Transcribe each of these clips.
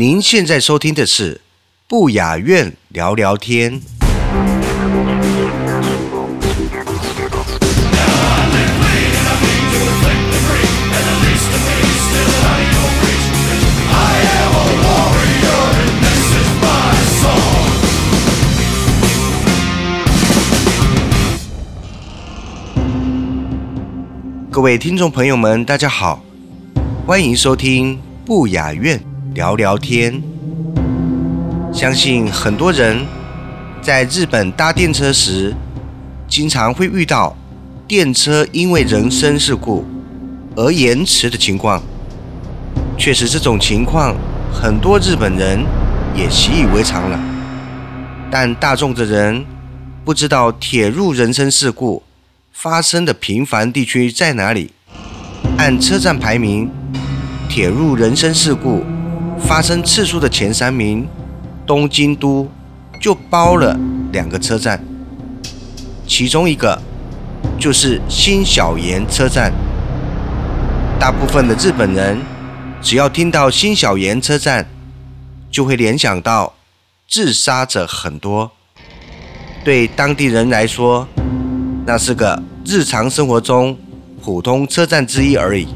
您现在收听的是不雅院聊聊天。各位听众朋友们，大家好，欢迎收听不雅院。聊聊天，相信很多人在日本搭电车时，经常会遇到电车因为人身事故而延迟的情况。确实，这种情况很多日本人也习以为常了。但大众的人不知道铁路人身事故发生的频繁地区在哪里。按车站排名，铁路人身事故。发生次数的前三名，东京都就包了两个车站，其中一个就是新小岩车站。大部分的日本人只要听到新小岩车站，就会联想到自杀者很多。对当地人来说，那是个日常生活中普通车站之一而已。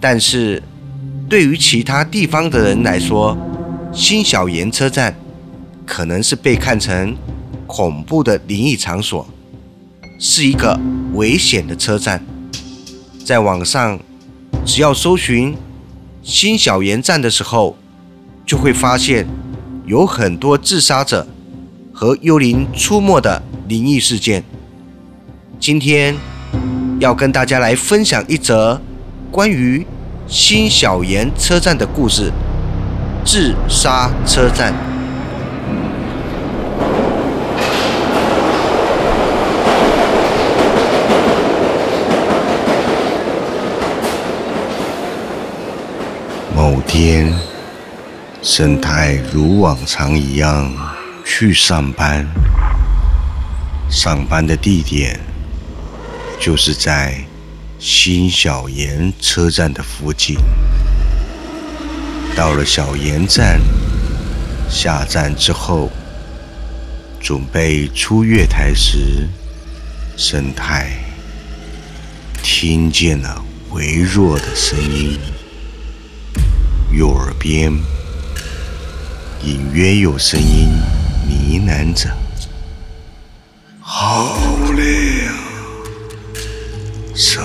但是，对于其他地方的人来说，新小岩车站可能是被看成恐怖的灵异场所，是一个危险的车站。在网上，只要搜寻新小岩站的时候，就会发现有很多自杀者和幽灵出没的灵异事件。今天要跟大家来分享一则关于。新小岩车站的故事，自杀车站。某天，生态如往常一样去上班，上班的地点就是在。新小岩车站的附近，到了小岩站下站之后，准备出月台时，生态听见了微弱的声音，右耳边隐约有声音呢喃着：“好累啊。”生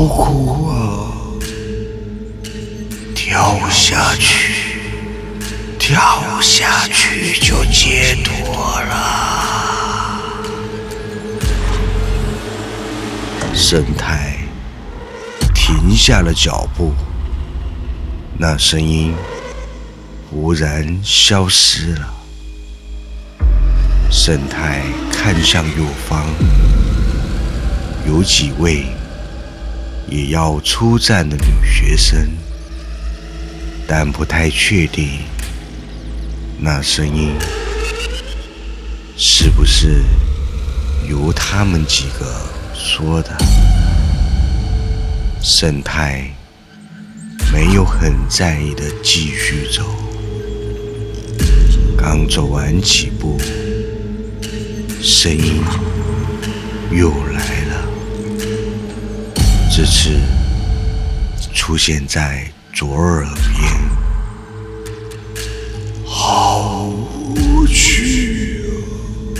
好苦啊！跳下去，跳下去就解脱了。生态停下了脚步，那声音忽然消失了。生态看向右方。有几位也要出站的女学生，但不太确定那声音是不是由他们几个说的。盛太没有很在意的继续走，刚走完几步，声音又来。这次出现在左耳边，好无趣啊！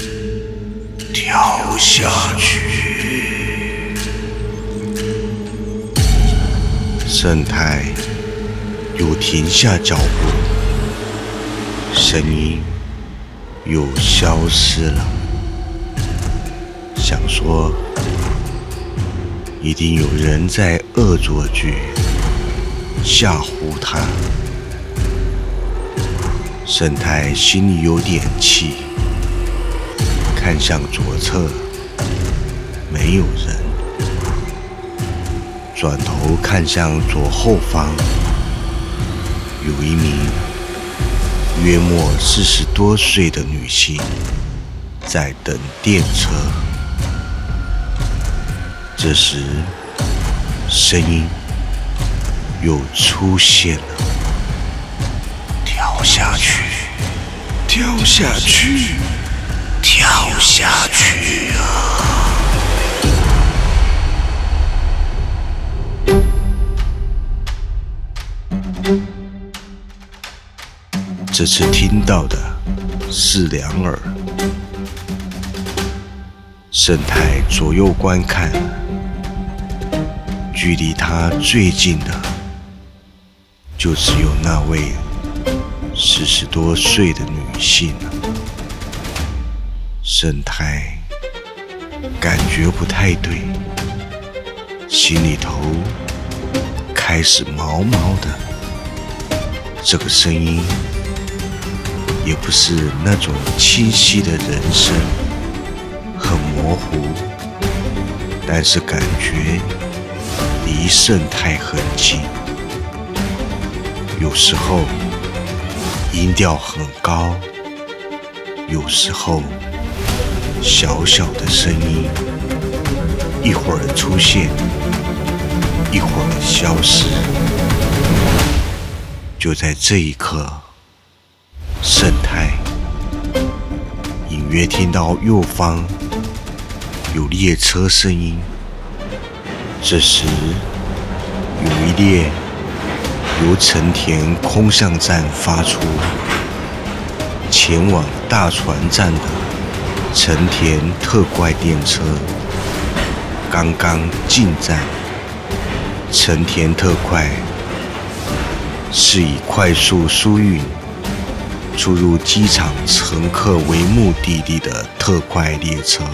跳下去。生态又停下脚步，声音又消失了。想说。一定有人在恶作剧，吓唬他。盛太心里有点气，看向左侧，没有人。转头看向左后方，有一名约莫四十多岁的女性在等电车。这时，声音又出现了：“跳下去，跳下去，跳下去啊！”这次听到的是两耳，盛太左右观看，距离他最近的就只有那位四十多岁的女性了。盛太感觉不太对，心里头开始毛毛的。这个声音。也不是那种清晰的人声，很模糊，但是感觉离圣太很近。有时候音调很高，有时候小小的声音，一会儿出现，一会儿消失。就在这一刻。圣太隐约听到右方有列车声音，这时有一列由成田空巷站发出前往大船站的成田特快电车刚刚进站。成田特快是以快速疏运。出入机场乘客为目的地的特快列车，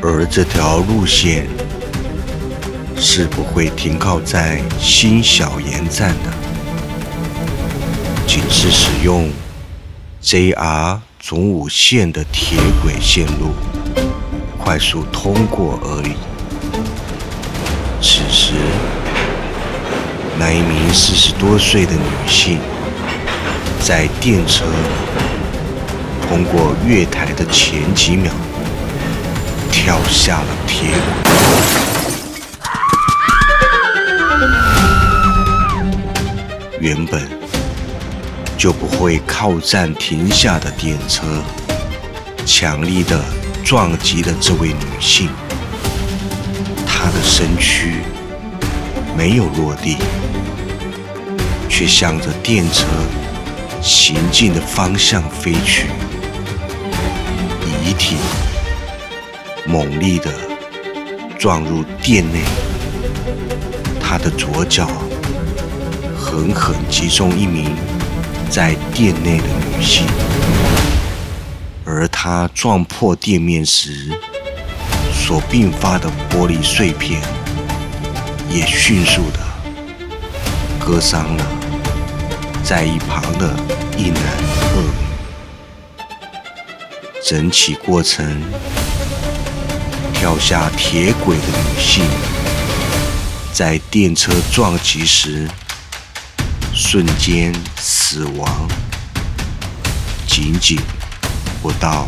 而这条路线是不会停靠在新小岩站的，仅是使用 JR 总武线的铁轨线路快速通过而已。此时，那一名四十多岁的女性。在电车通过月台的前几秒，跳下了铁轨。原本就不会靠站停下的电车，强力的撞击了这位女性。她的身躯没有落地，却向着电车。行进的方向飞去，遗体猛力的撞入店内，他的左脚狠狠击中一名在店内的女性，而他撞破店面时所并发的玻璃碎片，也迅速的割伤了。在一旁的一男二女，整起过程，跳下铁轨的女性，在电车撞击时瞬间死亡，仅仅不到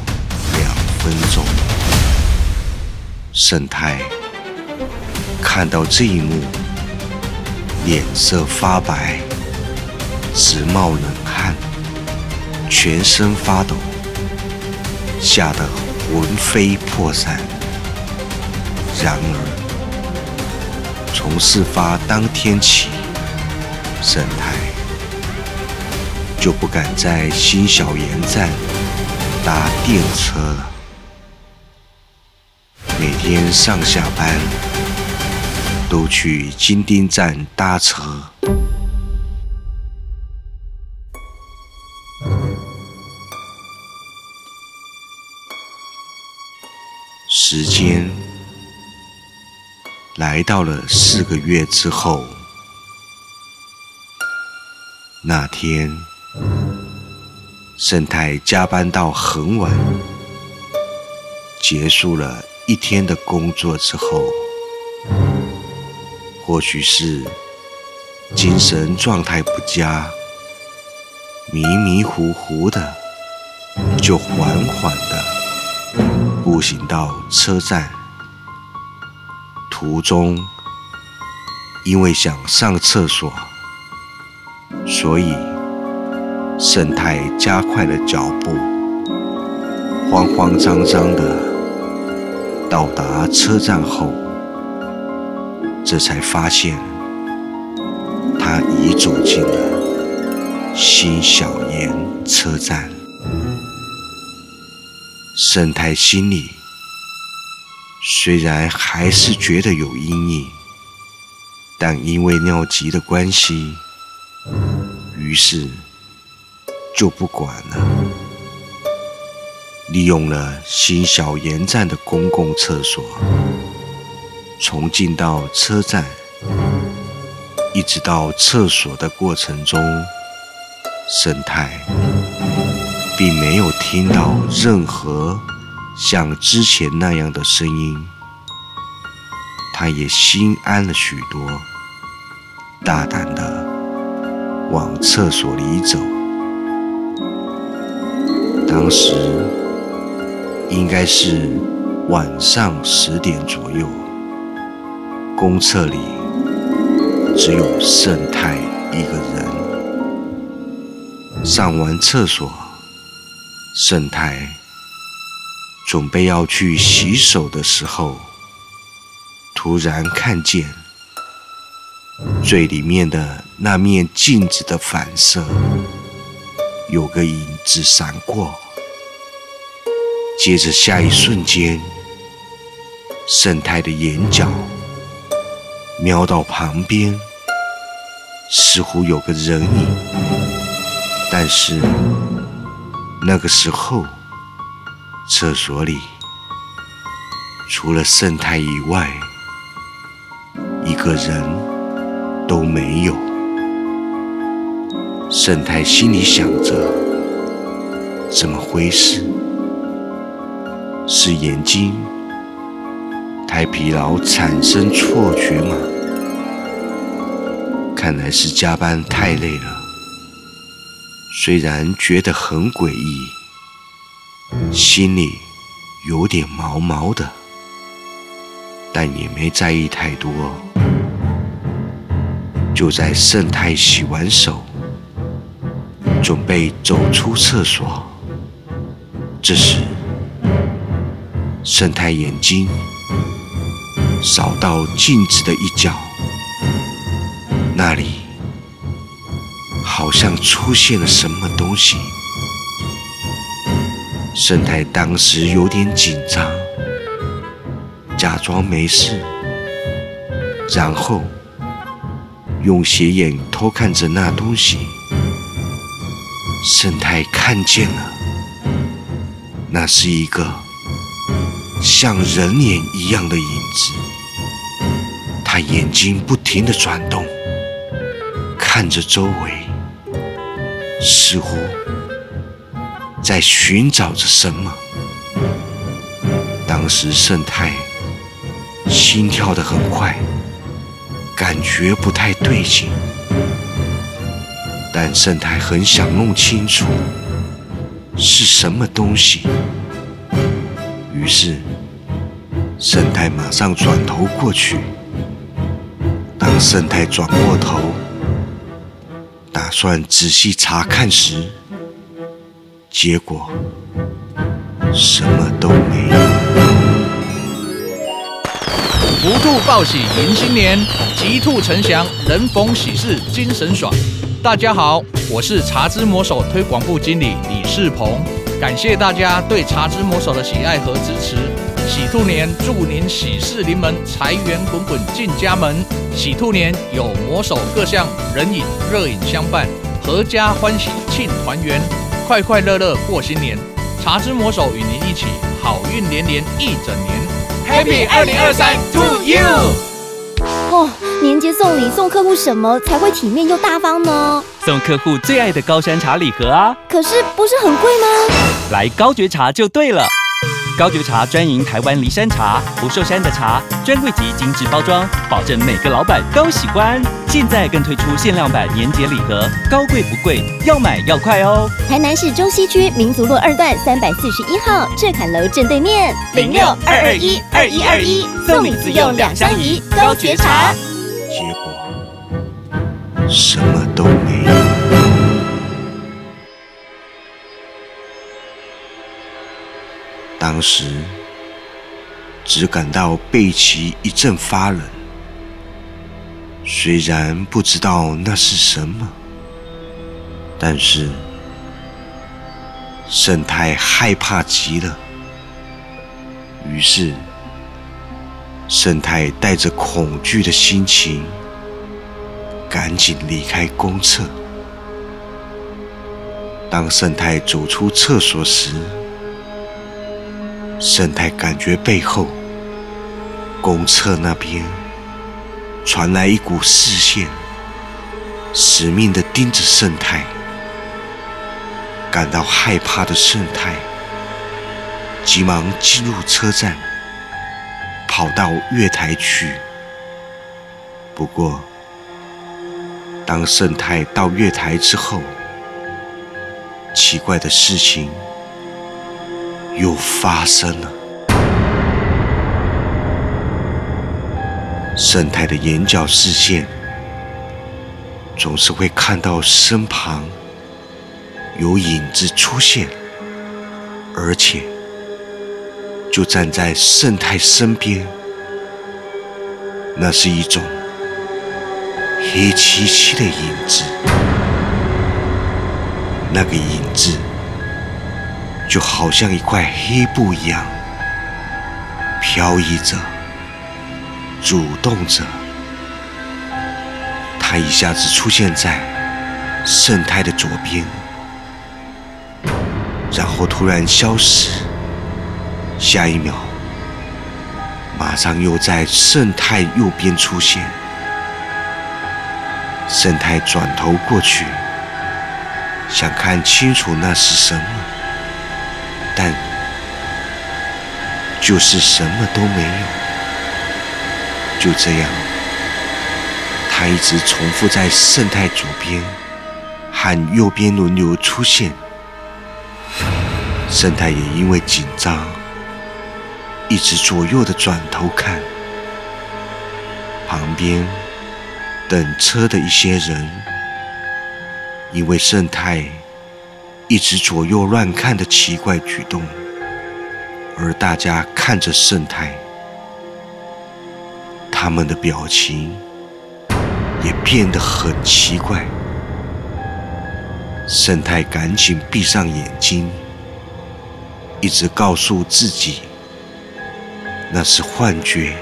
两分钟。盛太看到这一幕，脸色发白。直冒冷汗，全身发抖，吓得魂飞魄散。然而，从事发当天起，沈太就不敢在新小岩站搭电车了。每天上下班都去金町站搭车。时间来到了四个月之后，那天，盛太加班到很晚，结束了一天的工作之后，或许是精神状态不佳，迷迷糊糊的，就缓缓的步行到车站。途中，因为想上厕所，所以盛泰加快了脚步，慌慌张张的到达车站后，这才发现他已走进了新小岩车站。盛泰心里。虽然还是觉得有阴影，但因为尿急的关系，于是就不管了。利用了新小岩站的公共厕所，从进到车站，一直到厕所的过程中，生态并没有听到任何。像之前那样的声音，他也心安了许多，大胆的往厕所里走。当时应该是晚上十点左右，公厕里只有盛太一个人。上完厕所，盛太。准备要去洗手的时候，突然看见最里面的那面镜子的反射，有个影子闪过。接着下一瞬间，盛太的眼角瞄到旁边，似乎有个人影，但是那个时候。厕所里除了盛太以外，一个人都没有。盛太心里想着：怎么回事？是眼睛太疲劳产生错觉吗？看来是加班太累了。虽然觉得很诡异。心里有点毛毛的，但也没在意太多。就在盛太洗完手，准备走出厕所，这时，盛太眼睛扫到镜子的一角，那里好像出现了什么东西。盛太当时有点紧张，假装没事，然后用斜眼偷看着那东西。盛太看见了，那是一个像人脸一样的影子，他眼睛不停地转动，看着周围，似乎。在寻找着什么？当时盛太心跳得很快，感觉不太对劲，但盛太很想弄清楚是什么东西。于是盛太马上转头过去。当盛太转过头，打算仔细查看时，结果什么都没有。福兔报喜迎新年，吉兔呈祥，人逢喜事精神爽。大家好，我是茶之魔手推广部经理李世鹏，感谢大家对茶之魔手的喜爱和支持。喜兔年祝您喜事临门，财源滚滚进家门。喜兔年有魔手各项人影热饮相伴，阖家欢喜庆团圆。快快乐乐过新年，茶之魔手与您一起好运连连一整年。Happy 二零二三 to you！哦，年节送礼送客户什么才会体面又大方呢？送客户最爱的高山茶礼盒啊！可是不是很贵吗？来高觉茶就对了。高觉茶专营台湾梨山茶，不寿山的茶，专柜级精致包装，保证每个老板都喜欢。现在更推出限量版年节礼盒，高贵不贵，要买要快哦！台南市中西区民族路二段三百四十一号赤坎楼正对面，零六二二一二一二一，送礼自用两相宜，高觉茶。结果什么都当时只感到背脊一阵发冷，虽然不知道那是什么，但是圣太害怕极了。于是，圣太带着恐惧的心情，赶紧离开公厕。当圣太走出厕所时，圣太感觉背后公厕那边传来一股视线，死命的盯着圣太。感到害怕的圣太急忙进入车站，跑到月台去。不过，当圣太到月台之后，奇怪的事情。又发生了。圣太的眼角视线总是会看到身旁有影子出现，而且就站在圣太身边。那是一种黑漆漆的影子，那个影子。就好像一块黑布一样，飘逸着，蠕动着。它一下子出现在圣太的左边，然后突然消失，下一秒，马上又在圣太右边出现。圣太转头过去，想看清楚那是什么。但就是什么都没有，就这样，他一直重复在圣太左边和右边轮流出现。圣太也因为紧张，一直左右的转头看旁边等车的一些人，因为圣太。一直左右乱看的奇怪举动，而大家看着圣太，他们的表情也变得很奇怪。圣太赶紧闭上眼睛，一直告诉自己那是幻觉，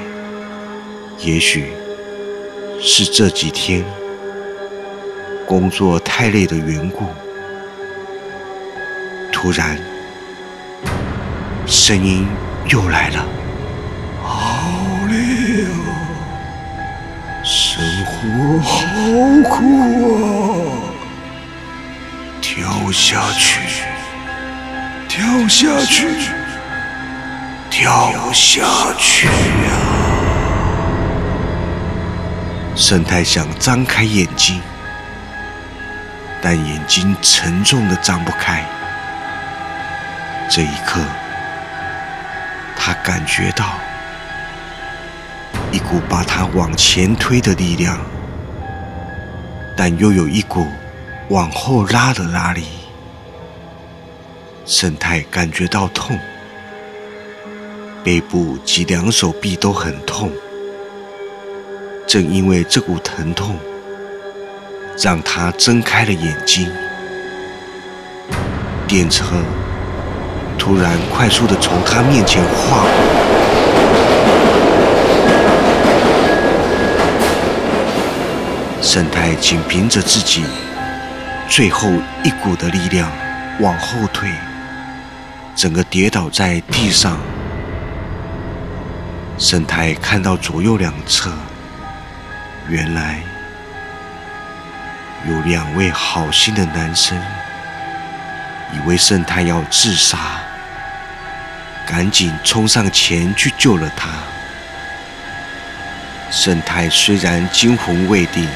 也许是这几天工作太累的缘故。突然，声音又来了。好累啊，生活好苦啊！跳下去，跳下去，跳下去啊！圣太想张开眼睛，但眼睛沉重的张不开。这一刻，他感觉到一股把他往前推的力量，但又有一股往后拉的拉力。圣太感觉到痛，背部及两手臂都很痛。正因为这股疼痛，让他睁开了眼睛。电车。突然，快速的从他面前划过，圣太仅凭着自己最后一股的力量往后退，整个跌倒在地上。圣太看到左右两侧原来有两位好心的男生，以为圣太要自杀，赶紧冲上前去救了他。圣太虽然惊魂未定，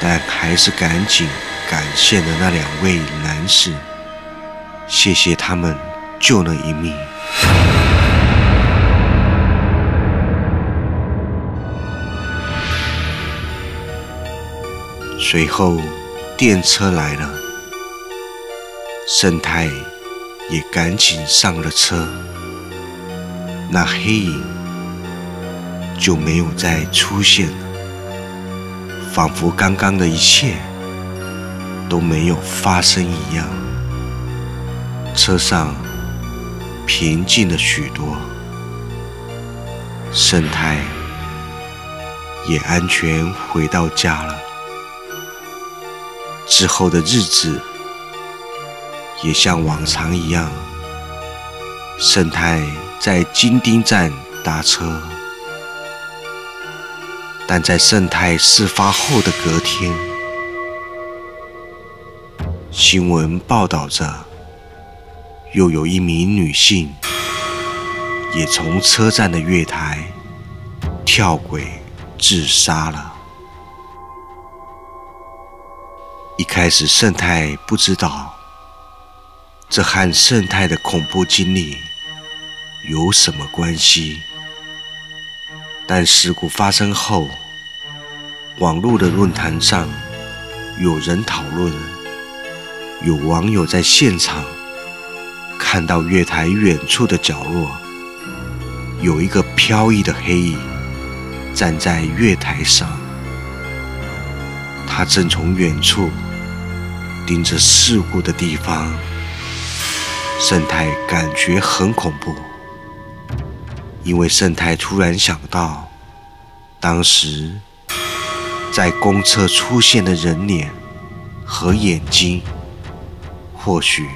但还是赶紧感谢了那两位男士，谢谢他们救了一命。随后，电车来了，圣太也赶紧上了车。那黑影就没有再出现了，仿佛刚刚的一切都没有发生一样。车上平静了许多，圣太也安全回到家了。之后的日子也像往常一样，圣太在金町站搭车，但在圣太事发后的隔天，新闻报道着，又有一名女性也从车站的月台跳轨自杀了。一开始，圣太不知道这和圣太的恐怖经历有什么关系。但事故发生后，网络的论坛上有人讨论，有网友在现场看到月台远处的角落有一个飘逸的黑影站在月台上，他正从远处。盯着事故的地方，圣太感觉很恐怖，因为圣太突然想到，当时在公厕出现的人脸和眼睛，或许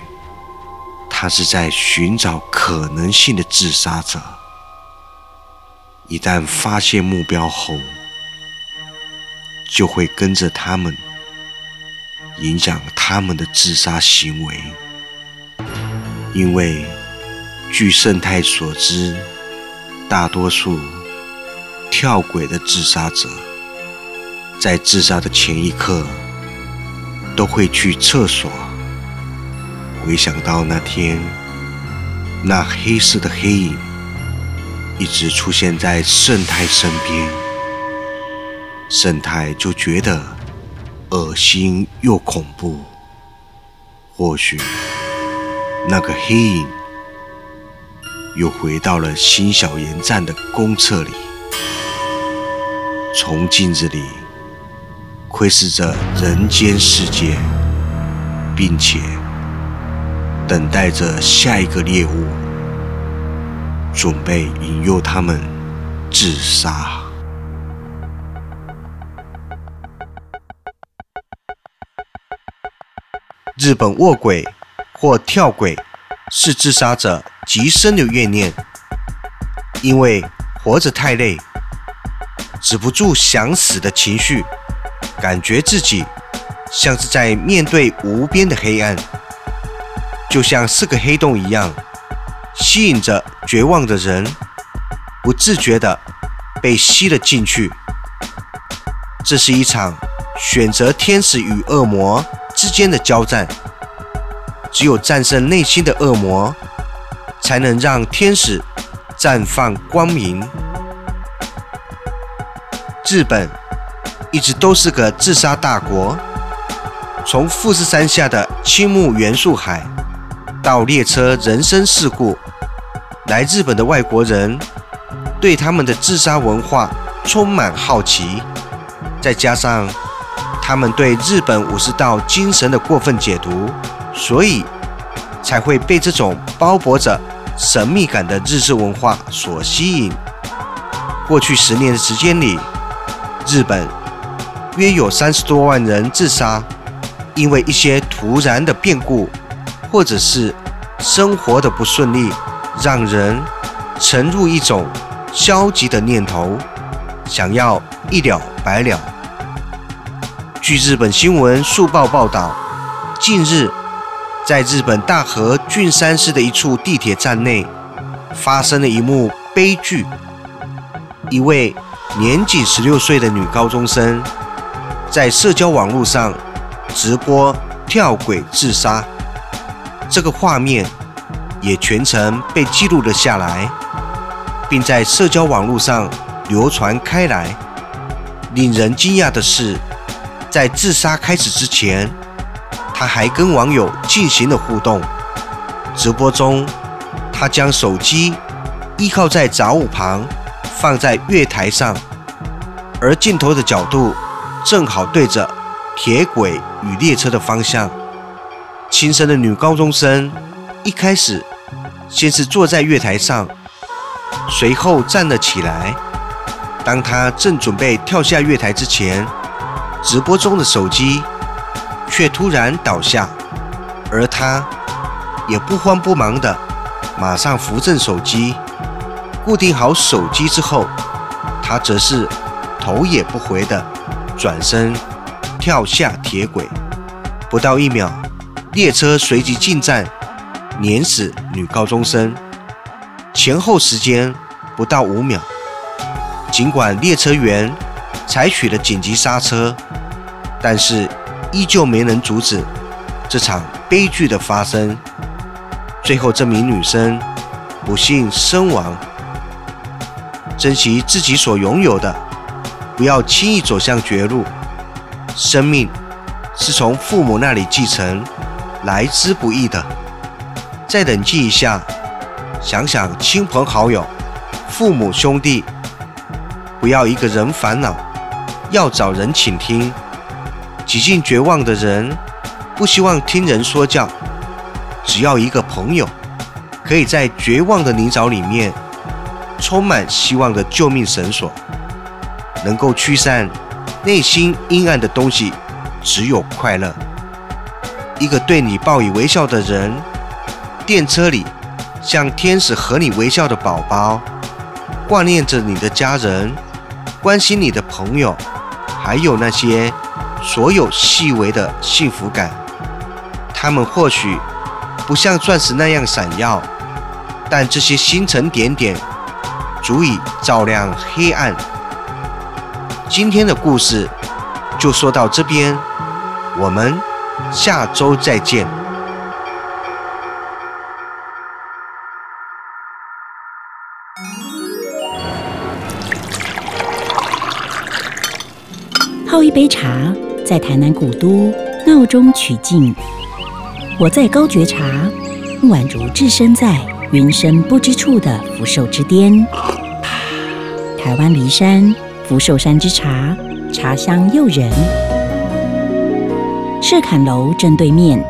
他是在寻找可能性的自杀者。一旦发现目标后，就会跟着他们。影响他们的自杀行为，因为据圣太所知，大多数跳轨的自杀者，在自杀的前一刻都会去厕所，回想到那天那黑色的黑影一直出现在圣太身边，圣太就觉得。恶心又恐怖，或许那个黑影又回到了新小岩站的公厕里，从镜子里窥视着人间世界，并且等待着下一个猎物，准备引诱他们自杀。日本卧轨或跳轨是自杀者极深的怨念，因为活着太累，止不住想死的情绪，感觉自己像是在面对无边的黑暗，就像是个黑洞一样，吸引着绝望的人，不自觉的被吸了进去。这是一场选择天使与恶魔。之间的交战，只有战胜内心的恶魔，才能让天使绽放光明。日本一直都是个自杀大国，从富士山下的青木元素海到列车人身事故，来日本的外国人对他们的自杀文化充满好奇，再加上。他们对日本武士道精神的过分解读，所以才会被这种包裹着神秘感的日式文化所吸引。过去十年的时间里，日本约有三十多万人自杀，因为一些突然的变故，或者是生活的不顺利，让人沉入一种消极的念头，想要一了百了。据日本新闻速报报道，近日在日本大和郡山市的一处地铁站内，发生了一幕悲剧：一位年仅十六岁的女高中生，在社交网络上直播跳轨自杀。这个画面也全程被记录了下来，并在社交网络上流传开来。令人惊讶的是，在自杀开始之前，他还跟网友进行了互动。直播中，他将手机依靠在杂物旁，放在月台上，而镜头的角度正好对着铁轨与列车的方向。轻生的女高中生一开始先是坐在月台上，随后站了起来。当她正准备跳下月台之前，直播中的手机却突然倒下，而他也不慌不忙的马上扶正手机，固定好手机之后，他则是头也不回的转身跳下铁轨，不到一秒。列车随即进站，碾死女高中生，前后时间不到五秒。尽管列车员采取了紧急刹车，但是依旧没能阻止这场悲剧的发生。最后，这名女生不幸身亡。珍惜自己所拥有的，不要轻易走向绝路。生命是从父母那里继承。来之不易的，再冷静一下，想想亲朋好友、父母兄弟，不要一个人烦恼，要找人倾听。几近绝望的人，不希望听人说教，只要一个朋友，可以在绝望的泥沼里面，充满希望的救命绳索，能够驱散内心阴暗的东西，只有快乐。一个对你报以微笑的人，电车里像天使和你微笑的宝宝，挂念着你的家人，关心你的朋友，还有那些所有细微的幸福感。它们或许不像钻石那样闪耀，但这些星辰点点足以照亮黑暗。今天的故事就说到这边，我们。下周再见。在台南古都闹中取静。我在高觉茶，宛如置身在云深不知处的福寿之巅。台湾梨山福寿山之茶，茶香诱人。赤坎楼正对面，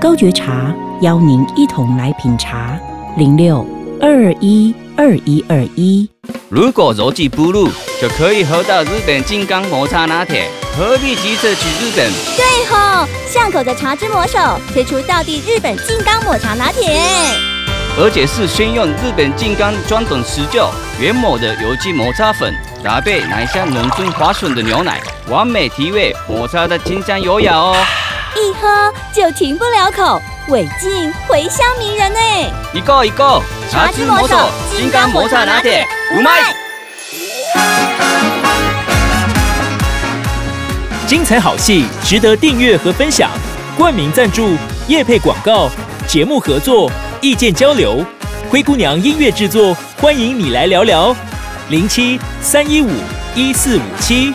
高觉茶邀您一同来品茶。零六二一二一二一。如果逻辑不入，就可以喝到日本金刚抹茶拿铁，何必急着去日本？对吼，巷口的茶之魔手推出道地日本金刚抹茶拿铁，而且是先用日本金刚专等持久原抹的有机抹茶粉。搭配奶香浓醇滑顺的牛奶，完美提味，抹茶的清香优雅哦。一喝就停不了口，尾劲回香迷人呢。一个一个，茶之魔手金刚抹茶拿铁，五麦。精彩好戏值得订阅和分享，冠名赞助、夜配广告、节目合作、意见交流，灰姑娘音乐制作，欢迎你来聊聊。零七三一五一四五七。